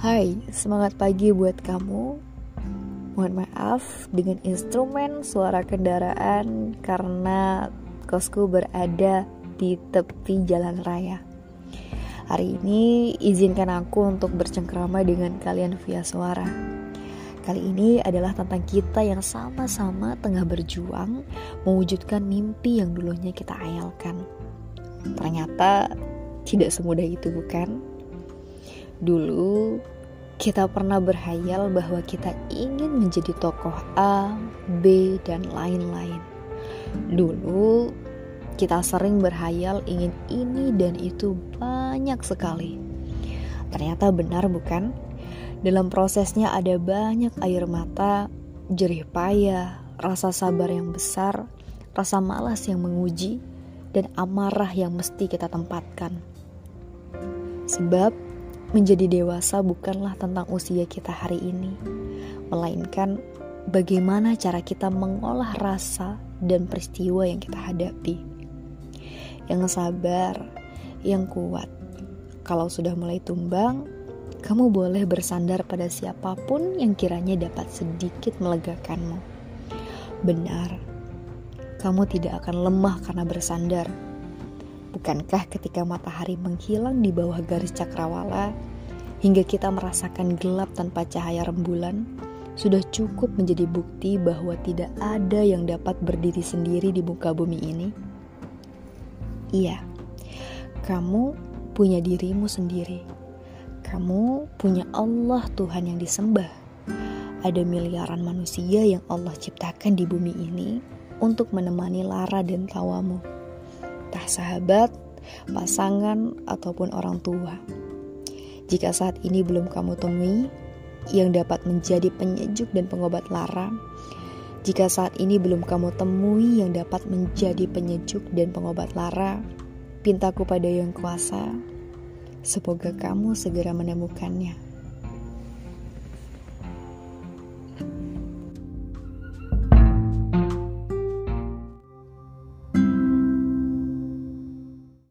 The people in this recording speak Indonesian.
Hai, semangat pagi buat kamu. Mohon maaf dengan instrumen suara kendaraan karena kosku berada di tepi jalan raya. Hari ini izinkan aku untuk bercengkrama dengan kalian via suara. Kali ini adalah tentang kita yang sama-sama tengah berjuang mewujudkan mimpi yang dulunya kita ayalkan. Ternyata tidak semudah itu, bukan? Dulu kita pernah berhayal bahwa kita ingin menjadi tokoh A, B, dan lain-lain. Dulu kita sering berhayal ingin ini dan itu banyak sekali. Ternyata benar, bukan? Dalam prosesnya ada banyak air mata, jerih payah, rasa sabar yang besar, rasa malas yang menguji, dan amarah yang mesti kita tempatkan. Sebab menjadi dewasa bukanlah tentang usia kita hari ini, melainkan bagaimana cara kita mengolah rasa dan peristiwa yang kita hadapi. Yang sabar, yang kuat. Kalau sudah mulai tumbang, kamu boleh bersandar pada siapa pun yang kiranya dapat sedikit melegakanmu. Benar, kamu tidak akan lemah karena bersandar Bukankah ketika matahari menghilang di bawah garis cakrawala hingga kita merasakan gelap tanpa cahaya rembulan, sudah cukup menjadi bukti bahwa tidak ada yang dapat berdiri sendiri di muka bumi ini? Iya, kamu punya dirimu sendiri. Kamu punya Allah Tuhan yang disembah. Ada miliaran manusia yang Allah ciptakan di bumi ini untuk menemani lara dan tawamu entah sahabat, pasangan, ataupun orang tua. Jika saat ini belum kamu temui yang dapat menjadi penyejuk dan pengobat lara, jika saat ini belum kamu temui yang dapat menjadi penyejuk dan pengobat lara, pintaku pada yang kuasa, semoga kamu segera menemukannya.